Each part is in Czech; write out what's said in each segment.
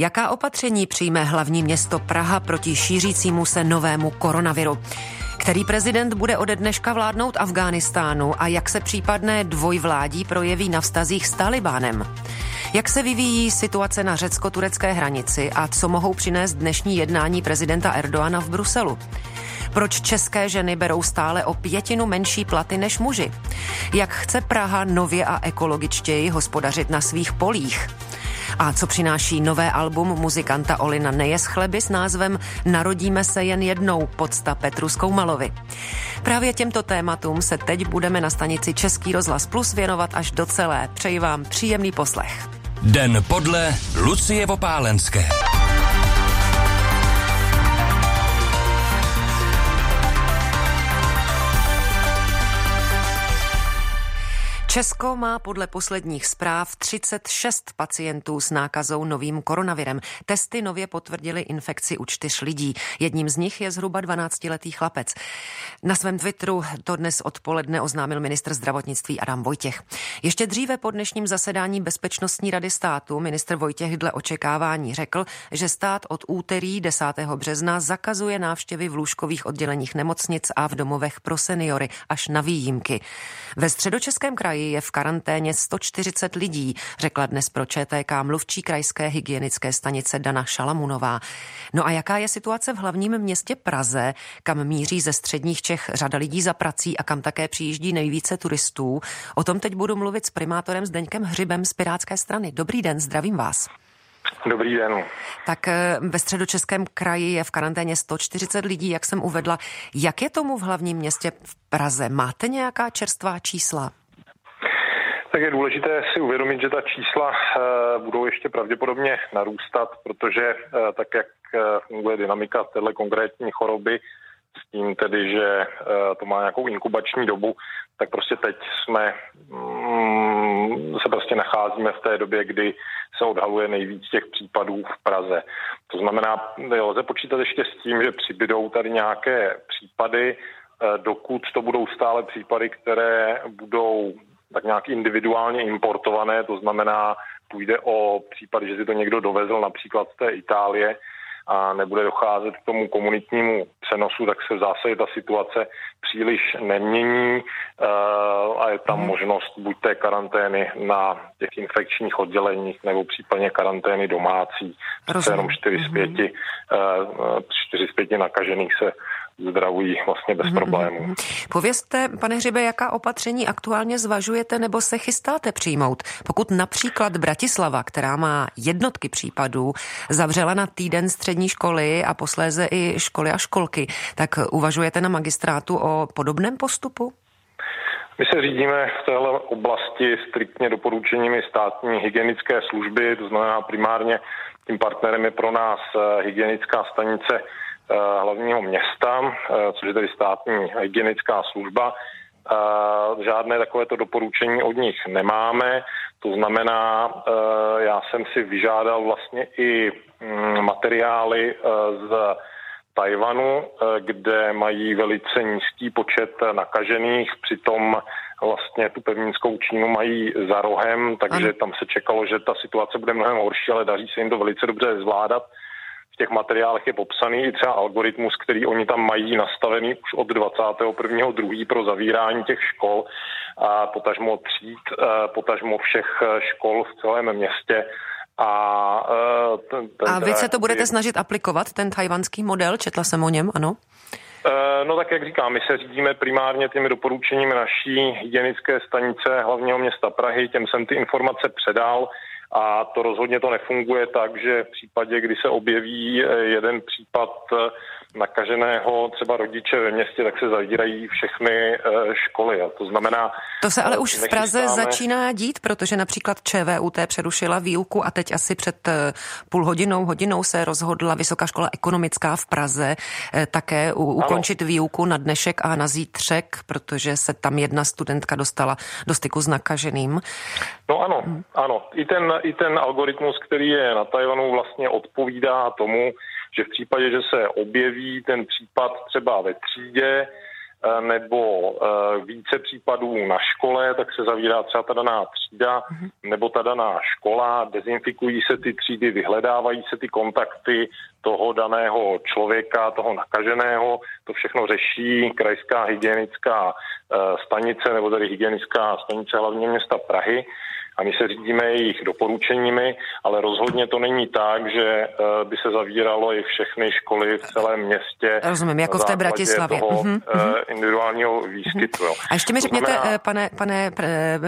Jaká opatření přijme hlavní město Praha proti šířícímu se novému koronaviru? Který prezident bude ode dneška vládnout Afghánistánu a jak se případné dvojvládí projeví na vztazích s Talibánem? Jak se vyvíjí situace na řecko-turecké hranici a co mohou přinést dnešní jednání prezidenta Erdoana v Bruselu? Proč české ženy berou stále o pětinu menší platy než muži? Jak chce Praha nově a ekologičtěji hospodařit na svých polích? A co přináší nové album muzikanta Olina Nejes Chleby s názvem Narodíme se jen jednou podsta Petru Skoumalovi. Právě těmto tématům se teď budeme na stanici Český rozhlas Plus věnovat až do celé. Přeji vám příjemný poslech. Den podle Lucie Vopálenské. Česko má podle posledních zpráv 36 pacientů s nákazou novým koronavirem. Testy nově potvrdili infekci u čtyř lidí. Jedním z nich je zhruba 12-letý chlapec. Na svém Twitteru to dnes odpoledne oznámil ministr zdravotnictví Adam Vojtěch. Ještě dříve po dnešním zasedání Bezpečnostní rady státu ministr Vojtěch dle očekávání řekl, že stát od úterý 10. března zakazuje návštěvy v lůžkových odděleních nemocnic a v domovech pro seniory až na výjimky. Ve středočeském kraji kraji je v karanténě 140 lidí, řekla dnes pro ČTK mluvčí krajské hygienické stanice Dana Šalamunová. No a jaká je situace v hlavním městě Praze, kam míří ze středních Čech řada lidí za prací a kam také přijíždí nejvíce turistů? O tom teď budu mluvit s primátorem Zdeňkem Hřibem z Pirátské strany. Dobrý den, zdravím vás. Dobrý den. Tak eh, ve středočeském kraji je v karanténě 140 lidí, jak jsem uvedla. Jak je tomu v hlavním městě v Praze? Máte nějaká čerstvá čísla? Tak je důležité si uvědomit, že ta čísla eh, budou ještě pravděpodobně narůstat, protože eh, tak, jak eh, funguje dynamika téhle konkrétní choroby, s tím tedy, že to má nějakou inkubační dobu, tak prostě teď jsme mm, se prostě nacházíme v té době, kdy se odhaluje nejvíc těch případů v Praze. To znamená, lze počítat ještě s tím, že přibydou tady nějaké případy, dokud to budou stále případy, které budou tak nějak individuálně importované, to znamená, půjde o případ, že si to někdo dovezl například z té Itálie a nebude docházet k tomu komunitnímu přenosu, tak se v zásadě ta situace příliš nemění eh, a je tam hmm. možnost buď té karantény na těch infekčních odděleních nebo případně karantény domácí. Rozumím. Jenom 4 z 5, hmm. 4 z 5 nakažených se zdravují vlastně bez mhm, problémů. Mhm. Povězte, pane Hřibe, jaká opatření aktuálně zvažujete nebo se chystáte přijmout? Pokud například Bratislava, která má jednotky případů, zavřela na týden střední školy a posléze i školy a školky, tak uvažujete na magistrátu o podobném postupu? My se řídíme v téhle oblasti striktně doporučeními státní hygienické služby, to znamená primárně tím partnerem je pro nás eh, hygienická stanice hlavního města, eh, což je tedy státní hygienická služba. Eh, žádné takovéto doporučení od nich nemáme. To znamená, já jsem si vyžádal vlastně i mm, materiály z Tajvanu, kde mají velice nízký počet nakažených, přitom vlastně tu pevninskou Čínu mají za rohem, takže ano. tam se čekalo, že ta situace bude mnohem horší, ale daří se jim to velice dobře zvládat těch materiálech je popsaný i třeba algoritmus, který oni tam mají nastavený už od 21.2. pro zavírání těch škol a potažmo tříd, eh, potažmo všech eh, škol v celém městě. A, eh, ten, ten, a vy se to budete snažit aplikovat, ten tajvanský model? Četla jsem o něm, ano? No tak jak říkám, my se řídíme primárně těmi doporučeními naší hygienické stanice hlavního města Prahy, těm jsem ty informace předal. A to rozhodně to nefunguje tak, že v případě, kdy se objeví eh, jeden případ eh, nakaženého třeba rodiče ve městě, tak se zavírají všechny eh, školy. A to znamená... To se ale už v Praze začíná dít, protože například ČVUT přerušila výuku a teď asi před půl hodinou, hodinou se rozhodla Vysoká škola ekonomická v Praze také u, ukončit ano. výuku na dnešek a na zítřek, protože se tam jedna studentka dostala do styku s nakaženým. No ano, hmm. ano. I ten, I ten algoritmus, který je na Tajvanu, vlastně odpovídá tomu, že v případě, že se objeví ten případ třeba ve třídě, Eh, nebo eh, více případů na škole, tak se zavírá třeba ta daná třída mhm. nebo ta daná škola, dezinfikují se ty třídy, vyhledávají se ty kontakty toho daného člověka, toho nakaženého, to všechno řeší krajská hygienická eh, stanice nebo tady hygienická stanice hlavního města Prahy a my se řídíme jejich doporučeními, ale rozhodně to není tak, že eh, by se zavíralo i všechny školy v celém městě. Rozumím, jako v té Bratislavě. Toho uh-huh. individuálního výskytu. Uh-huh. A ještě mi řekněte, znamená... pane, pane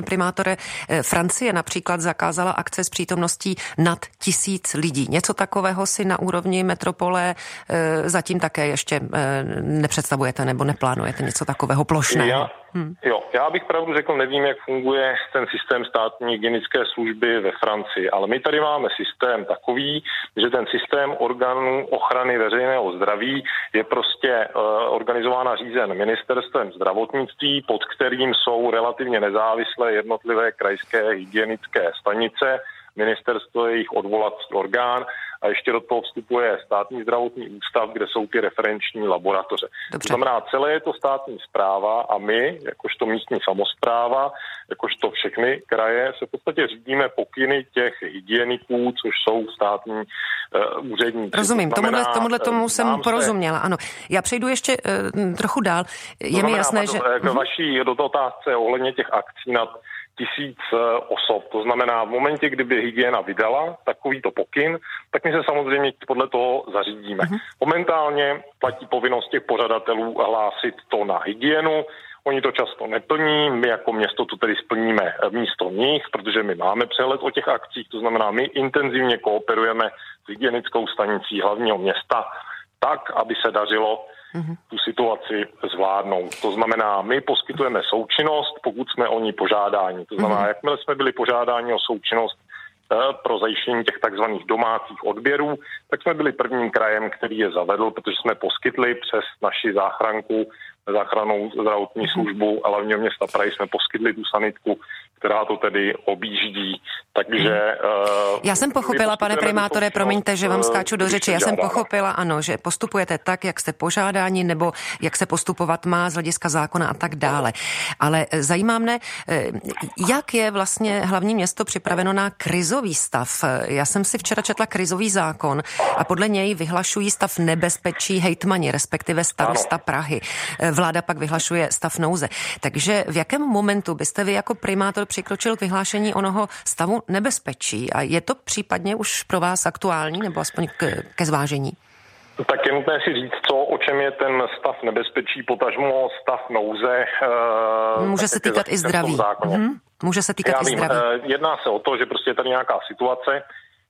primátore, Francie například zakázala akce s přítomností nad tisíc lidí. Něco takového si na úrovni metropole zatím také ještě nepředstavujete nebo neplánujete něco takového plošného? Já, Hmm. Jo, já bych pravdu řekl, nevím, jak funguje ten systém státní hygienické služby ve Francii, ale my tady máme systém takový, že ten systém orgánů ochrany veřejného zdraví je prostě uh, organizován a řízen ministerstvem zdravotnictví, pod kterým jsou relativně nezávislé jednotlivé krajské hygienické stanice, ministerstvo je jejich odvolací orgán a ještě do toho vstupuje státní zdravotní ústav, kde jsou ty referenční laboratoře. Dobře. To znamená, celé je to státní zpráva a my, jakožto místní samozpráva, jakožto všechny kraje, se v podstatě řídíme pokyny těch hygieniků, což jsou státní uh, úředníci. Rozumím, to znamená, tomuhle, tomuhle tomu jsem porozuměla, ano. Já přejdu ještě uh, trochu dál. Je znamená, mi jasné, že... K mhm. vaší do otázce ohledně těch akcí nad tisíc eh, osob. To znamená, v momentě, kdyby hygiena vydala takovýto pokyn, tak my se samozřejmě podle toho zařídíme. Uh-huh. Momentálně platí povinnost těch pořadatelů hlásit to na hygienu. Oni to často neplní, my jako město to tedy splníme místo nich, protože my máme přehled o těch akcích, to znamená, my intenzivně kooperujeme s hygienickou stanicí hlavního města tak, aby se dařilo mm-hmm. tu situaci zvládnout. To znamená, my poskytujeme součinnost, pokud jsme o ní požádáni. To znamená, mm-hmm. jakmile jsme byli požádáni o součinnost eh, pro zajištění těch takzvaných domácích odběrů, tak jsme byli prvním krajem, který je zavedl, protože jsme poskytli přes naši záchranku záchranou zdravotní službu a hlavního města Prahy jsme poskytli tu sanitku, která to tedy objíždí. Takže... Uh, Já jsem pochopila, pane primátore, promiňte, že vám eh, skáču do řeči. Já jsem pochopila, ano, že postupujete tak, jak jste požádáni, nebo jak se postupovat má z hlediska zákona a tak dále. Ale eh, zajímá mne, jak je vlastně hlavní město připraveno na krizový stav. Já jsem si včera četla krizový zákon a podle něj vyhlašují stav nebezpečí hejtmani, respektive starosta ano. Prahy vláda pak vyhlašuje stav nouze. Takže v jakém momentu byste vy jako primátor přikročil k vyhlášení onoho stavu nebezpečí? A je to případně už pro vás aktuální nebo aspoň k, ke zvážení? Tak je nutné si říct, co, o čem je ten stav nebezpečí, potažmo stav nouze. Uh, Může se týkat i zdraví. Mm-hmm. Může se týkat Já i vím, zdraví. Uh, jedná se o to, že prostě je tady nějaká situace,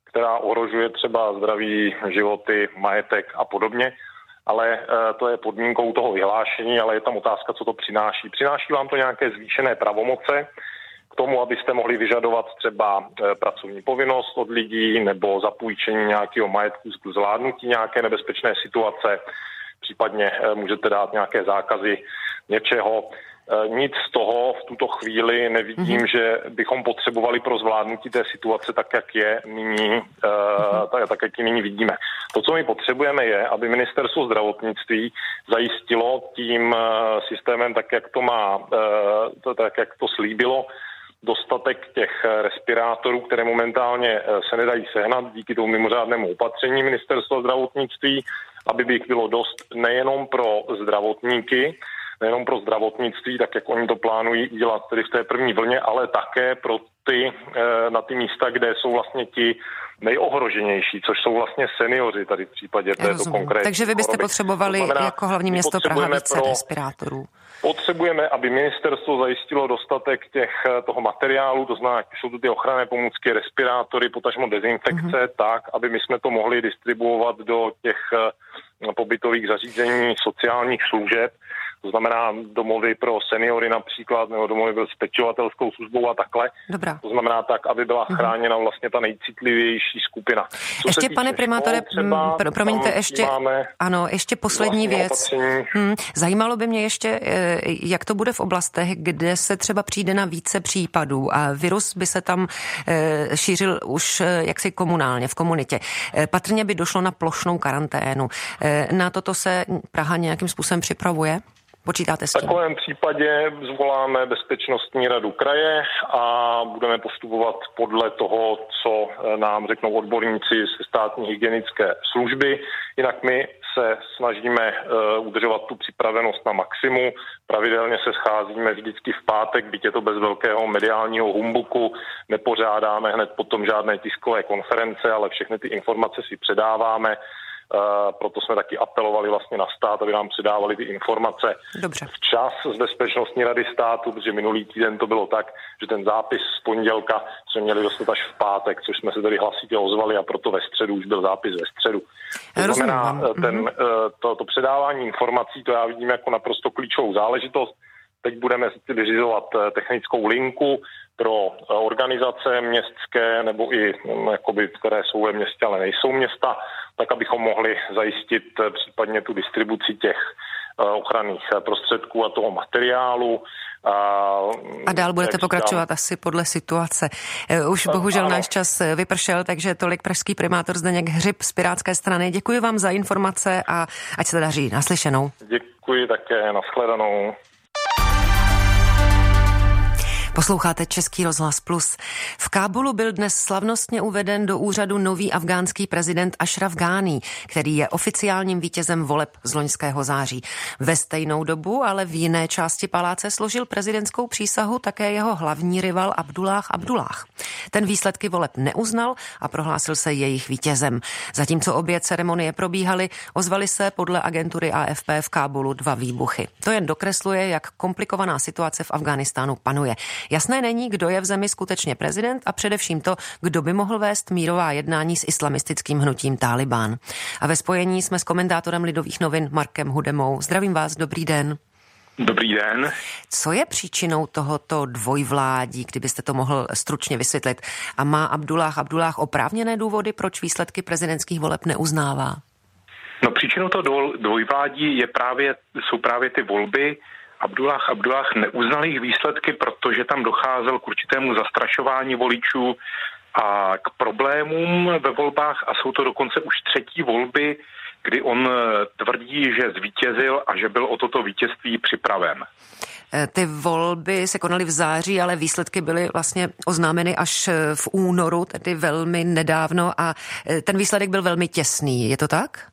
která ohrožuje třeba zdraví, životy, majetek a podobně ale eh, to je podmínkou toho vyhlášení, ale je tam otázka, co to přináší. Přináší vám to nějaké zvýšené pravomoce k tomu, abyste mohli vyžadovat třeba eh, pracovní povinnost od lidí nebo zapůjčení nějakého majetku k zvládnutí nějaké nebezpečné situace, případně eh, můžete dát nějaké zákazy něčeho. E, nic z toho v tuto chvíli nevidím, mm-hmm. že bychom potřebovali pro zvládnutí té situace tak, jak je nyní, mm-hmm. tak, tak, jak ji nyní vidíme. To, co my potřebujeme, je, aby ministerstvo zdravotnictví zajistilo tím e, systémem, tak jak to má, tak jak to slíbilo, dostatek těch respirátorů, které momentálně se nedají sehnat díky tomu mimořádnému opatření ministerstva zdravotnictví, aby by jich bylo dost nejenom pro zdravotníky, nejenom pro zdravotnictví, tak jak oni to plánují dělat tedy v té první vlně, ale také pro ty, eh, na ty místa, kde jsou vlastně ti nejohroženější, což jsou vlastně seniori tady v případě této konkrétní. Takže vy byste choroby. potřebovali znamená, jako hlavní město Praha více pro, respirátorů. Potřebujeme, aby ministerstvo zajistilo dostatek těch, eh, toho materiálu, to znamená, jsou to ty ochranné pomůcky, respirátory, potažmo dezinfekce, mm-hmm. tak, aby my jsme to mohli distribuovat do těch eh, pobytových zařízení sociálních služeb, to znamená domovy pro seniory například, nebo domovy s pečovatelskou službou a takhle. Dobrá. To znamená tak, aby byla mhm. chráněna vlastně ta nejcitlivější skupina. Co ještě, pane primátore, třeba, pro, promiňte, ještě, ano, ještě poslední věc. Hmm, zajímalo by mě ještě, eh, jak to bude v oblastech, kde se třeba přijde na více případů a virus by se tam eh, šířil už eh, jaksi komunálně, v komunitě. Patrně by došlo na plošnou karanténu. Na toto se Praha nějakým způsobem připravuje? Počítáte s tím? V takovém případě zvoláme Bezpečnostní radu kraje a budeme postupovat podle toho, co nám řeknou odborníci ze státní hygienické služby. Jinak my se snažíme uh, udržovat tu připravenost na maximum. Pravidelně se scházíme vždycky v pátek, byť je to bez velkého mediálního humbuku. Nepořádáme hned potom žádné tiskové konference, ale všechny ty informace si předáváme. Uh, proto jsme taky apelovali vlastně na stát, aby nám předávali ty informace Dobře. včas z Bezpečnostní rady státu, protože minulý týden to bylo tak, že ten zápis z pondělka jsme měli dostat až v pátek, což jsme se tady hlasitě ozvali a proto ve středu už byl zápis ve středu. To znamená, eh, ten, mhm. to, to předávání informací, to já vidím jako naprosto klíčovou záležitost. Teď budeme vyřizovat technickou linku pro organizace městské nebo i mm, jakoby, které jsou ve městě, ale nejsou města, tak abychom mohli zajistit eh, případně tu distribuci těch eh, ochranných eh, prostředků a toho materiálu. A dál budete pokračovat asi podle situace. Už bohužel ano. náš čas vypršel, takže tolik pražský primátor Zdeněk Hřib z Pirátské strany. Děkuji vám za informace a ať se daří. Naslyšenou. Děkuji také, nashledanou. Posloucháte Český rozhlas Plus. V Kábulu byl dnes slavnostně uveden do úřadu nový afgánský prezident Ashraf Ghani, který je oficiálním vítězem voleb z loňského září. Ve stejnou dobu, ale v jiné části paláce složil prezidentskou přísahu také jeho hlavní rival Abdullah Abdullah. Ten výsledky voleb neuznal a prohlásil se jejich vítězem. Zatímco obě ceremonie probíhaly, ozvali se podle agentury AFP v Kábulu dva výbuchy. To jen dokresluje, jak komplikovaná situace v Afghánistánu panuje. Jasné není, kdo je v zemi skutečně prezident a především to, kdo by mohl vést mírová jednání s islamistickým hnutím Taliban. A ve spojení jsme s komentátorem Lidových novin Markem Hudemou. Zdravím vás, dobrý den. Dobrý den. Co je příčinou tohoto dvojvládí, kdybyste to mohl stručně vysvětlit? A má Abdullah Abdullah oprávněné důvody, proč výsledky prezidentských voleb neuznává? No příčinou toho dvojvládí je právě, jsou právě ty volby, Abdullah Abdullah neuznal jejich výsledky, protože tam docházel k určitému zastrašování voličů a k problémům ve volbách a jsou to dokonce už třetí volby, kdy on tvrdí, že zvítězil a že byl o toto vítězství připraven. E, ty volby se konaly v září, ale výsledky byly vlastně oznámeny až v únoru, tedy velmi nedávno a ten výsledek byl velmi těsný. Je to tak?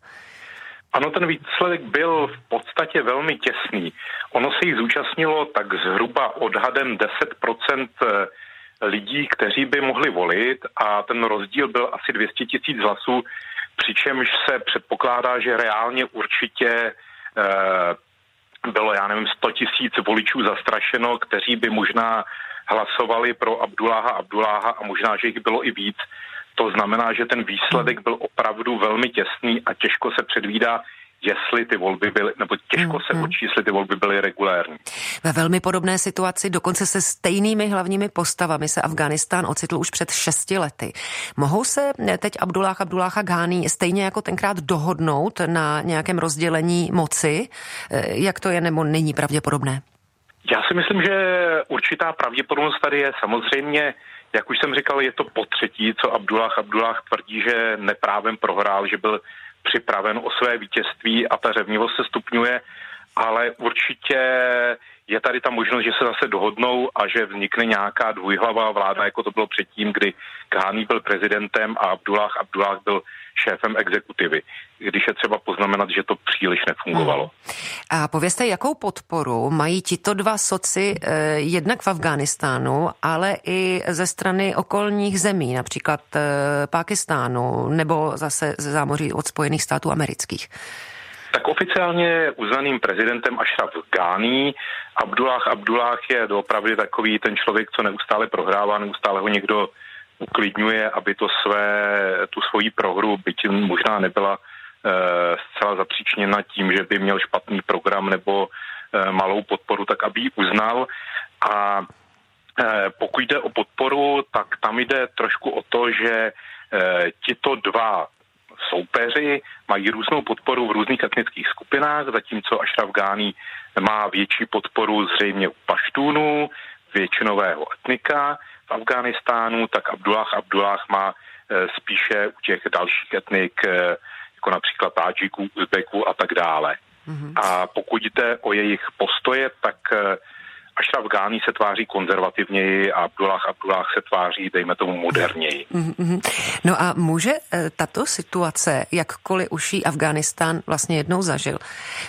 Ano, ten výsledek byl v podstatě velmi těsný. Ono se jich zúčastnilo tak zhruba odhadem 10% eh, lidí, kteří by mohli volit a ten rozdíl byl asi 200 tisíc hlasů, přičemž se předpokládá, že reálně určitě eh, bylo, já nevím, 100 tisíc voličů zastrašeno, kteří by možná hlasovali pro Abduláha Abduláha a možná, že jich bylo i víc. To znamená, že ten výsledek byl opravdu velmi těsný a těžko se předvídá, jestli ty volby byly, nebo těžko mm, se mm. učí, jestli ty volby byly regulérní. Ve velmi podobné situaci, dokonce se stejnými hlavními postavami se Afganistán ocitl už před šesti lety. Mohou se teď Abdullah Abdullah Ghani stejně jako tenkrát dohodnout na nějakém rozdělení moci? Eh, jak to je nebo není pravděpodobné? Já si myslím, že určitá pravděpodobnost tady je samozřejmě jak už jsem říkal, je to po třetí, co Abdullah Abdullah tvrdí, že neprávem prohrál, že byl připraven o své vítězství a ta řevnivost se stupňuje, ale určitě je tady ta možnost, že se zase dohodnou a že vznikne nějaká dvojhlavá vláda, jako to bylo předtím, kdy Ghani byl prezidentem a Abdullah Abdullah byl šéfem exekutivy, když je třeba poznamenat, že to příliš nefungovalo. Hmm. A povězte, jakou podporu mají tito dva soci eh, jednak v Afghánistánu, ale i ze strany okolních zemí, například eh, Pákistánu nebo zase ze zámoří od Spojených států amerických? Tak oficiálně uznaným prezidentem Ashraf Ghani. Abdullah Abdullah je opravdu takový ten člověk, co neustále prohrává, neustále ho někdo uklidňuje, aby to své, tu svoji prohru, byť možná nebyla e, zcela zapříčněna tím, že by měl špatný program nebo e, malou podporu, tak aby ji uznal. A e, pokud jde o podporu, tak tam jde trošku o to, že e, tito dva soupeři mají různou podporu v různých etnických skupinách, zatímco Ashraf Ghani má větší podporu zřejmě u paštůnů, většinového etnika v Afghánistánu, tak Abdullah Abdullah má eh, spíše u těch dalších etnik, eh, jako například Tádžiků, Uzbeků a tak dále. Mm-hmm. A pokud jde o jejich postoje, tak Ashraf Ghani se tváří konzervativněji a Abdullah Abdullah se tváří, dejme tomu, moderněji. Mm-hmm. No a může eh, tato situace, jakkoliv už ji Afghánistán vlastně jednou zažil,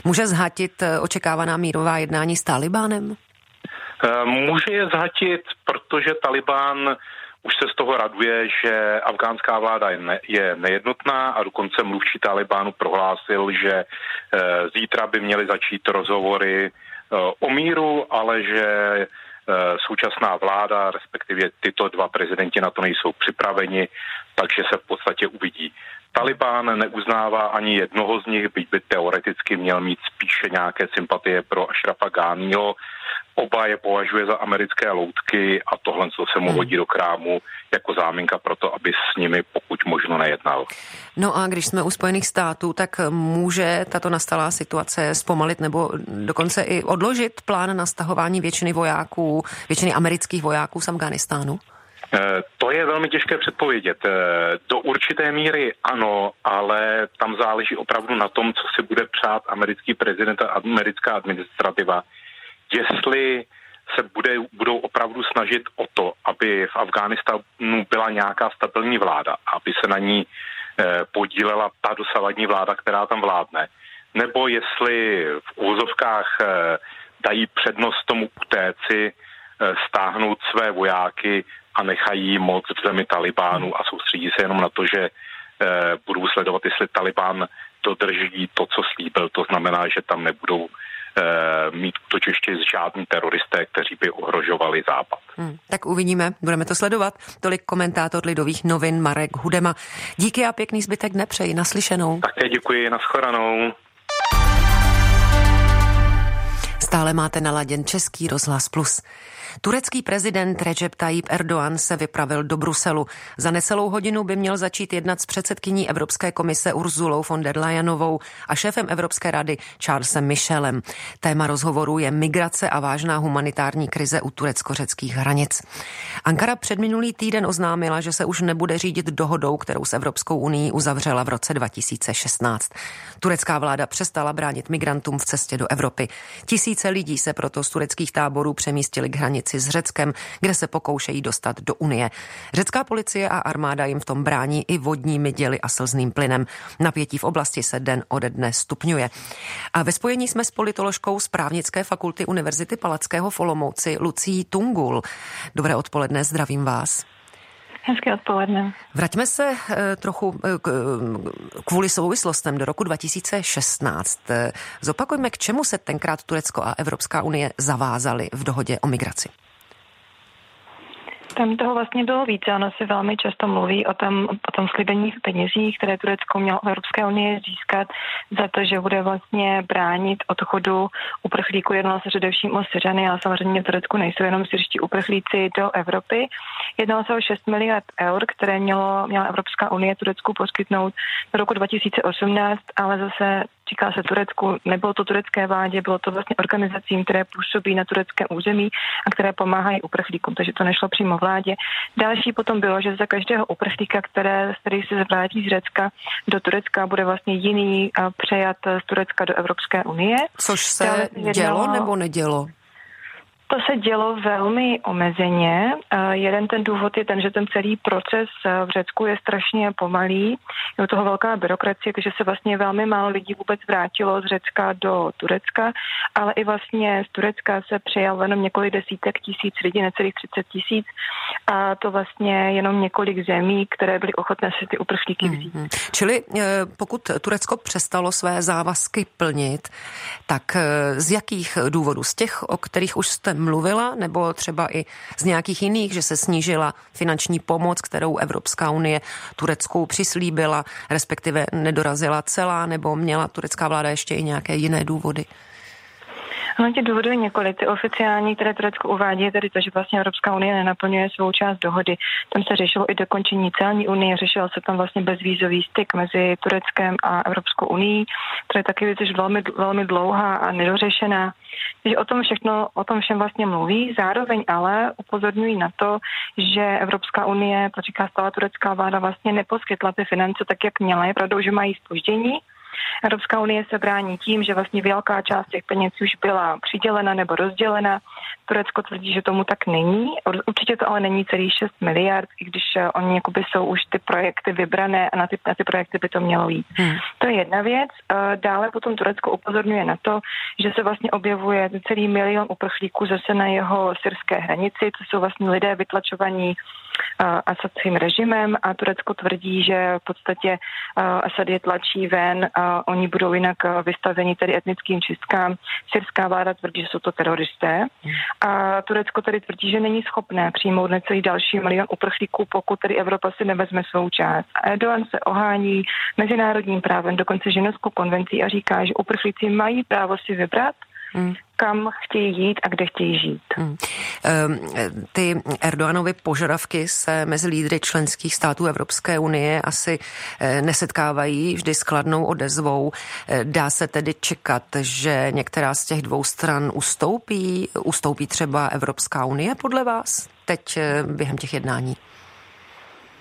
může zhatit eh, očekávaná mírová jednání s Talibánem? Eh, může je zhatit, protože Talibán už se z toho raduje, že afgánská vláda je, ne, je nejednotná a dokonce mluvčí Talibánu prohlásil, že e, zítra by měly začít rozhovory o míru, ale že eh, současná vláda, respektive tyto dva prezidenti na to nejsou připraveni, takže se v podstatě uvidí. Talibán neuznává ani jednoho z nich, byť by teoreticky měl mít spíše nějaké sympatie pro Ashrafa Ghaniho. Oba je považuje za americké loutky a tohle co se mu hmm. hodí do krámu jako záminka pro to, aby s nimi pokud možno nejednal. No a když jsme u Spojených států, tak může tato nastalá situace zpomalit nebo dokonce i odložit plán na stahování většiny vojáků, většiny amerických vojáků z Afganistánu? Eh, to je velmi těžké předpovědět. Eh, do určité míry ano, ale tam záleží opravdu na tom, co si bude přát americký prezident a americká administrativa. Jestli se bude, budou opravdu snažit o to, aby v Afghánistánu byla nějaká stabilní vláda, aby se na ní eh, podílela ta dosavadní vláda, která tam vládne, nebo jestli v úzovkách dají přednost tomu utéci, stáhnout své vojáky a nechají moc v zemi Talibánu a soustředí se jenom na to, že eh, budou sledovat, jestli Talibán dodrží to, co slíbil. To znamená, že tam nebudou eh, mít útočiště z žádní teroristé, kteří by ohrožovali Západ. Hmm, tak uvidíme, budeme to sledovat. Tolik komentátor Lidových novin Marek Hudema. Díky a pěkný zbytek nepřeji. Naslyšenou. Také děkuji, naschledanou. Stále máte naladěn Český rozhlas plus. Turecký prezident Recep Tayyip Erdoğan se vypravil do Bruselu. Za necelou hodinu by měl začít jednat s předsedkyní Evropské komise Urzulou von der Leyenovou a šéfem Evropské rady Charlesem Michelem. Téma rozhovoru je migrace a vážná humanitární krize u turecko-řeckých hranic. Ankara před minulý týden oznámila, že se už nebude řídit dohodou, kterou s Evropskou unii uzavřela v roce 2016. Turecká vláda přestala bránit migrantům v cestě do Evropy. Tisíce lidí se proto z tureckých táborů přemístili k hranici hranici s Řeckem, kde se pokoušejí dostat do Unie. Řecká policie a armáda jim v tom brání i vodními děly a slzným plynem. Napětí v oblasti se den ode dne stupňuje. A ve spojení jsme s politoložkou z právnické fakulty Univerzity Palackého v Olomouci Lucí Tungul. Dobré odpoledne, zdravím vás. Hezké odpoledne. Vraťme se eh, trochu eh, kvůli souvislostem do roku 2016. Eh, zopakujme, k čemu se tenkrát Turecko a Evropská unie zavázaly v dohodě o migraci. Tam toho vlastně bylo více. Ono se velmi často mluví o tom, o tom slibení penězích, které Turecko mělo v Evropské unii získat za to, že bude vlastně bránit odchodu uprchlíků. Jednalo se především o Syřany, ale samozřejmě v Turecku nejsou jenom syrští uprchlíci do Evropy. Jednalo se o 6 miliard eur, které mělo, měla Evropská unie Turecku poskytnout do roku 2018, ale zase říká se Turecku, nebylo to turecké vládě, bylo to vlastně organizacím, které působí na tureckém území a které pomáhají uprchlíkům, takže to nešlo přímo vládě. Další potom bylo, že za každého uprchlíka, které, který se vrátí z Řecka do Turecka, bude vlastně jiný přejat z Turecka do Evropské unie. Což se dělo nebo nedělo? To se dělo velmi omezeně. Jeden ten důvod je ten, že ten celý proces v Řecku je strašně pomalý. Je toho velká byrokracie, takže se vlastně velmi málo lidí vůbec vrátilo z Řecka do Turecka, ale i vlastně z Turecka se přijalo jenom několik desítek tisíc lidí, necelých 30 tisíc a to vlastně jenom několik zemí, které byly ochotné si ty uprchlíky vzít. Mm-hmm. Čili eh, pokud Turecko přestalo své závazky plnit, tak eh, z jakých důvodů? Z těch, o kterých už jste mluvila, nebo třeba i z nějakých jiných, že se snížila finanční pomoc, kterou Evropská unie Turecku přislíbila, respektive nedorazila celá, nebo měla turecká vláda ještě i nějaké jiné důvody? No, těch důvodů je několik. Ty oficiální, které Turecko uvádí, je tedy to, že vlastně Evropská unie nenaplňuje svou část dohody. Tam se řešilo i dokončení celní unie, řešil se tam vlastně bezvízový styk mezi Tureckem a Evropskou unii, která je taky věc velmi, velmi dlouhá a nedořešená. Takže o tom všechno, o tom všem vlastně mluví. Zároveň ale upozorňují na to, že Evropská unie, to říká stále turecká vláda, vlastně neposkytla ty finance tak, jak měla. Je pravdou, že mají spoždění, Evropská unie se brání tím, že vlastně velká část těch peněz už byla přidělena nebo rozdělena. Turecko tvrdí, že tomu tak není. Určitě to ale není celý 6 miliard, i když eh, oni jakoby jsou už ty projekty vybrané a na ty, na ty projekty by to mělo jít. Hmm. To je jedna věc. Eh, dále potom Turecko upozorňuje na to, že se vlastně objevuje celý milion uprchlíků zase na jeho syrské hranici. To jsou vlastně lidé vytlačovaní Asadským režimem a Turecko tvrdí, že v podstatě Asad je tlačí ven a oni budou jinak vystaveni tedy etnickým čistkám. Syrská vláda tvrdí, že jsou to teroristé a Turecko tedy tvrdí, že není schopné přijmout necelý další milion uprchlíků, pokud tedy Evropa si nevezme svou část. A Erdogan se ohání mezinárodním právem, dokonce ženevskou konvencí a říká, že uprchlíci mají právo si vybrat, Hmm kam chtějí jít a kde chtějí žít. Hmm. Ty Erdoganovy požadavky se mezi lídry členských států Evropské unie asi eh, nesetkávají vždy s kladnou odezvou. Eh, dá se tedy čekat, že některá z těch dvou stran ustoupí? Ustoupí třeba Evropská unie podle vás teď eh, během těch jednání?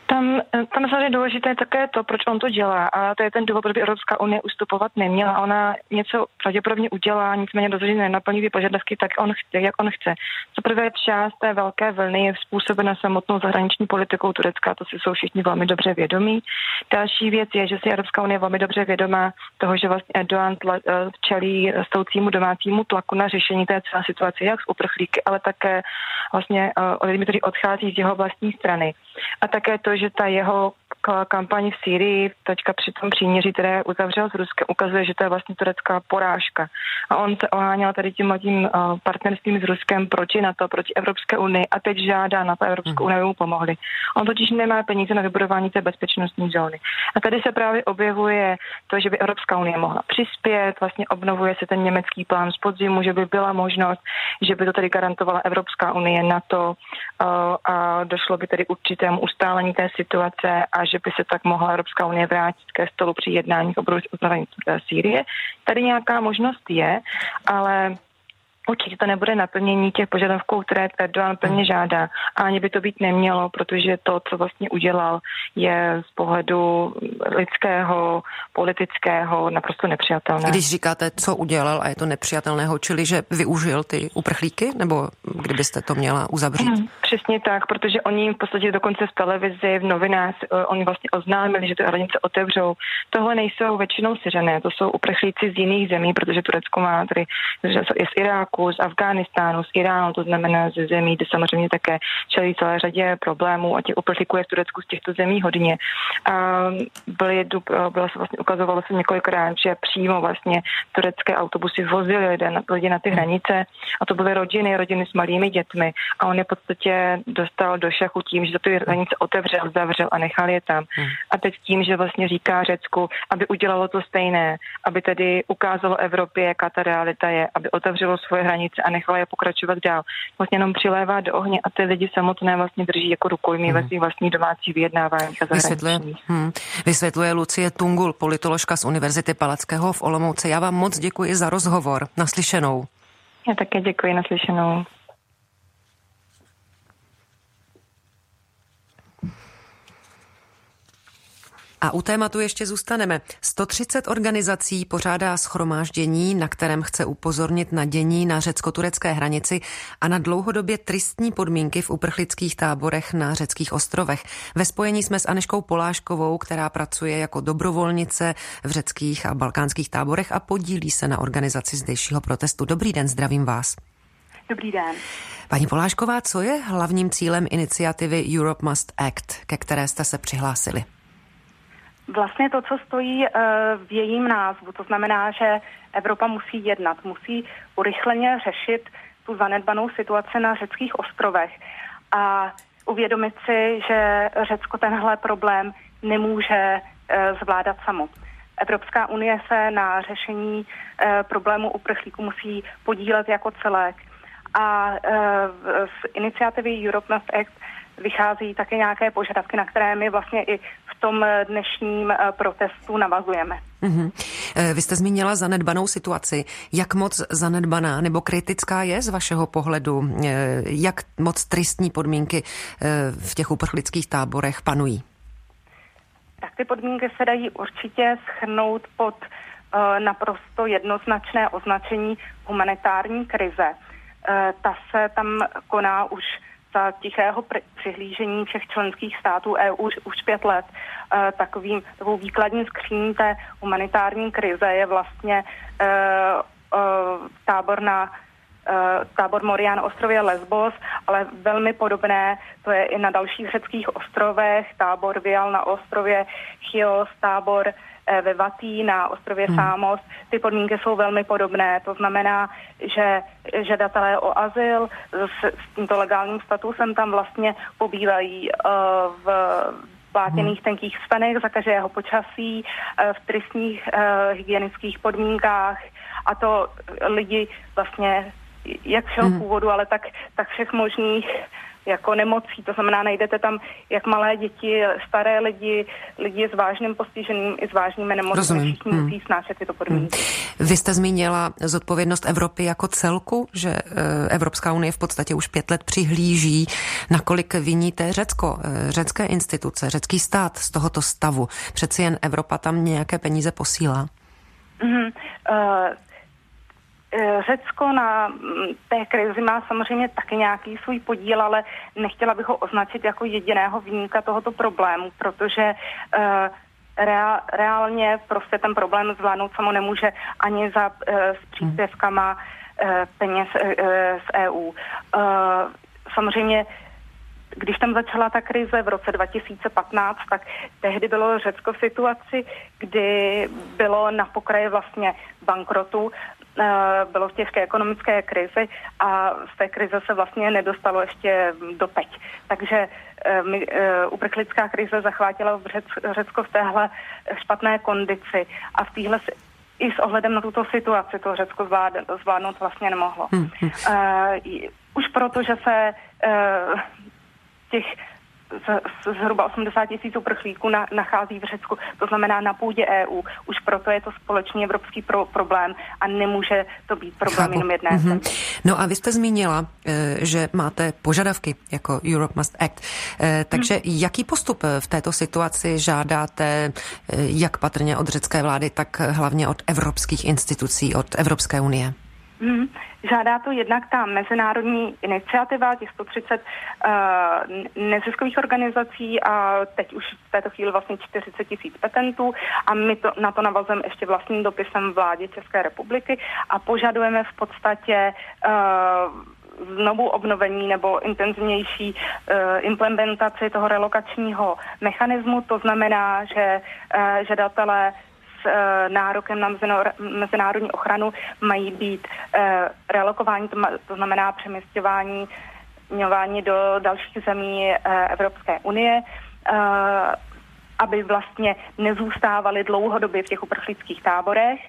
Tam, tam je důležité také to, proč on to dělá a to je ten důvod, proč by Evropská unie ustupovat neměla. Ona něco pravděpodobně udělá, nicméně rozhodně nenaplní ty požadavky tak, on chce, jak on chce. Co prvé část té velké vlny je způsobena samotnou zahraniční politikou Turecka, to si jsou všichni velmi dobře vědomí. Další věc je, že si Evropská unie velmi dobře vědomá toho, že vlastně Erdogan eh, čelí stoucímu domácímu tlaku na řešení té celé situace, jak z uprchlíky, ale také vlastně eh, lidmi, kteří odchází z jeho vlastní strany. A také to, že ta jeho kampaň v Sýrii teďka při tom příměří, které uzavřel s Ruskem, ukazuje, že to je vlastně turecká porážka. A on se oháněl tady tím tím uh, partnerstvím s Ruskem proti NATO, proti Evropské unii a teď žádá na to Evropskou unii mu pomohli. On totiž nemá peníze na vybudování té bezpečnostní zóny. A tady se právě objevuje to, že by Evropská unie mohla přispět, vlastně obnovuje se ten německý plán z podzimu, že by byla možnost, že by to tady garantovala Evropská unie NATO uh, a došlo by tedy určitému ustálení té situace a že by se tak mohla Evropská unie vrátit ke stolu při jednáních o uznávání Sýrie. Tady nějaká možnost je, ale Určitě to nebude naplnění těch požadavků, které Erdogan plně žádá. A ani by to být nemělo, protože to, co vlastně udělal, je z pohledu lidského, politického naprosto nepřijatelné. Když říkáte, co udělal a je to nepřijatelného, čili že využil ty uprchlíky, nebo kdybyste to měla uzavřít? Hmm, přesně tak, protože oni v podstatě dokonce v televizi, v novinách, eh, oni vlastně oznámili, že ty hranice otevřou. Tohle nejsou většinou Syřané, to jsou uprchlíci z jiných zemí, protože Turecko má tady je z Iráku, Iraku, z Afghánistánu, z Iránu, to znamená ze zemí, kde samozřejmě také čelí celé řadě problémů a těch uprchlíků je v Turecku z těchto zemí hodně. A byly, bylo se vlastně ukazovalo se několikrát, že přímo vlastně turecké autobusy vozily lidé na, lidi na ty hranice a to byly rodiny, rodiny s malými dětmi a on je v podstatě dostal do šachu tím, že ty hranice otevřel, zavřel a nechal je tam. Hmm. A teď tím, že vlastně říká Řecku, aby udělalo to stejné, aby tedy ukázalo Evropě, jaká ta realita je, aby otevřelo svoje hranice a nechala je pokračovat dál. Vlastně jenom přilévá do ohně a ty lidi samotné vlastně drží jako rukojmí hmm. ve svých vlastní domácí vyjednávání a Vysvětluje, hmm. Vysvětluje Lucie Tungul, politoložka z Univerzity Palackého v Olomouci. Já vám moc děkuji za rozhovor. Naslyšenou. Já také děkuji, naslyšenou. A u tématu ještě zůstaneme. 130 organizací pořádá schromáždění, na kterém chce upozornit na dění na řecko-turecké hranici a na dlouhodobě tristní podmínky v uprchlických táborech na řeckých ostrovech. Ve spojení jsme s Aneškou Poláškovou, která pracuje jako dobrovolnice v řeckých a balkánských táborech a podílí se na organizaci zdejšího protestu. Dobrý den, zdravím vás. Dobrý den. Paní Polášková, co je hlavním cílem iniciativy Europe Must Act, ke které jste se přihlásili? Vlastně to, co stojí eh, v jejím názvu. To znamená, že Evropa musí jednat, musí urychleně řešit tu zanedbanou situaci na řeckých ostrovech a uvědomit si, že Řecko tenhle problém nemůže eh, zvládat samo. Evropská unie se na řešení eh, problému uprchlíků musí podílet jako celek. A z iniciativy Europe Must Act vychází také nějaké požadavky, na které my vlastně i v tom dnešním eh, protestu navazujeme. Mm-hmm. Vy jste zmínila zanedbanou situaci. Jak moc zanedbaná nebo kritická je z vašeho pohledu? Eh, jak moc tristní podmínky v těch uprchlických táborech panují? Tak ty podmínky se dají určitě schrnout pod naprosto jednoznačné označení humanitární krize. Ta se tam koná už za tichého přihlížení všech členských států EU už, už pět let. E, takovým, takovou výkladní skříní té humanitární krize je vlastně e, e, tábor na tábor Moria na ostrově Lesbos, ale velmi podobné, to je i na dalších řeckých ostrovech, tábor Vial na ostrově Chios, tábor ve Vatý na ostrově hmm. Sámos. Ty podmínky jsou velmi podobné. To znamená, že žadatelé o azyl s, s tímto legálním statusem tam vlastně pobývají uh, v plátěných hmm. tenkých spenech za každého počasí, uh, v tristních uh, hygienických podmínkách a to lidi vlastně jak všeho hmm. původu, ale tak, tak všech možných jako nemocí. To znamená, najdete tam jak malé děti, staré lidi, lidi s vážným postižením i s vážnými nemocemi. Všichni hmm. musí snášet tyto podmínky. Hmm. Vy jste zmínila zodpovědnost Evropy jako celku, že eh, Evropská unie v podstatě už pět let přihlíží, nakolik viníte Řecko, eh, řecké instituce, řecký stát z tohoto stavu. Přeci jen Evropa tam nějaké peníze posílá. Mm-hmm. Uh, Řecko na mm, té krizi má samozřejmě taky nějaký svůj podíl, ale nechtěla bych ho označit jako jediného výjimka tohoto problému, protože uh, reálně prostě ten problém zvládnout samo nemůže ani za, uh, s příspěvkama peněz z EU. Samozřejmě když tam začala ta krize v roce 2015, tak tehdy bylo Řecko v situaci, kdy bylo na pokraji vlastně bankrotu. Eh, bylo v těžké ekonomické krizi a z té krize se vlastně nedostalo ještě do teď. Takže eh, eh, uprchlická krize zachvátila v Řecko v téhle špatné kondici a v téhle i s ohledem na tuto situaci to Řecko zvládnout vlastně nemohlo. Hmm. Uh, už proto, že se uh, těch z, zhruba 80 tisíc uprchlíků na, nachází v Řecku, to znamená na půdě EU. Už proto je to společný evropský pro, problém a nemůže to být problém Chápu. jenom jedné mm-hmm. No a vy jste zmínila, eh, že máte požadavky jako Europe Must Act. Eh, takže hmm. jaký postup v této situaci žádáte eh, jak patrně od řecké vlády, tak hlavně od evropských institucí, od Evropské unie? Hmm. Žádá to jednak ta mezinárodní iniciativa, těch 130 uh, neziskových organizací a teď už v této chvíli vlastně 40 tisíc petentů a my to, na to navazujeme ještě vlastním dopisem vládě České republiky a požadujeme v podstatě uh, znovu obnovení nebo intenzivnější uh, implementaci toho relokačního mechanismu. To znamená, že uh, žadatelé s uh, nárokem na mezinárodní ochranu mají být uh, relokováni, to, znamená přeměstňování do dalších zemí uh, Evropské unie, aby vlastně nezůstávali dlouhodobě v těch uprchlických táborech.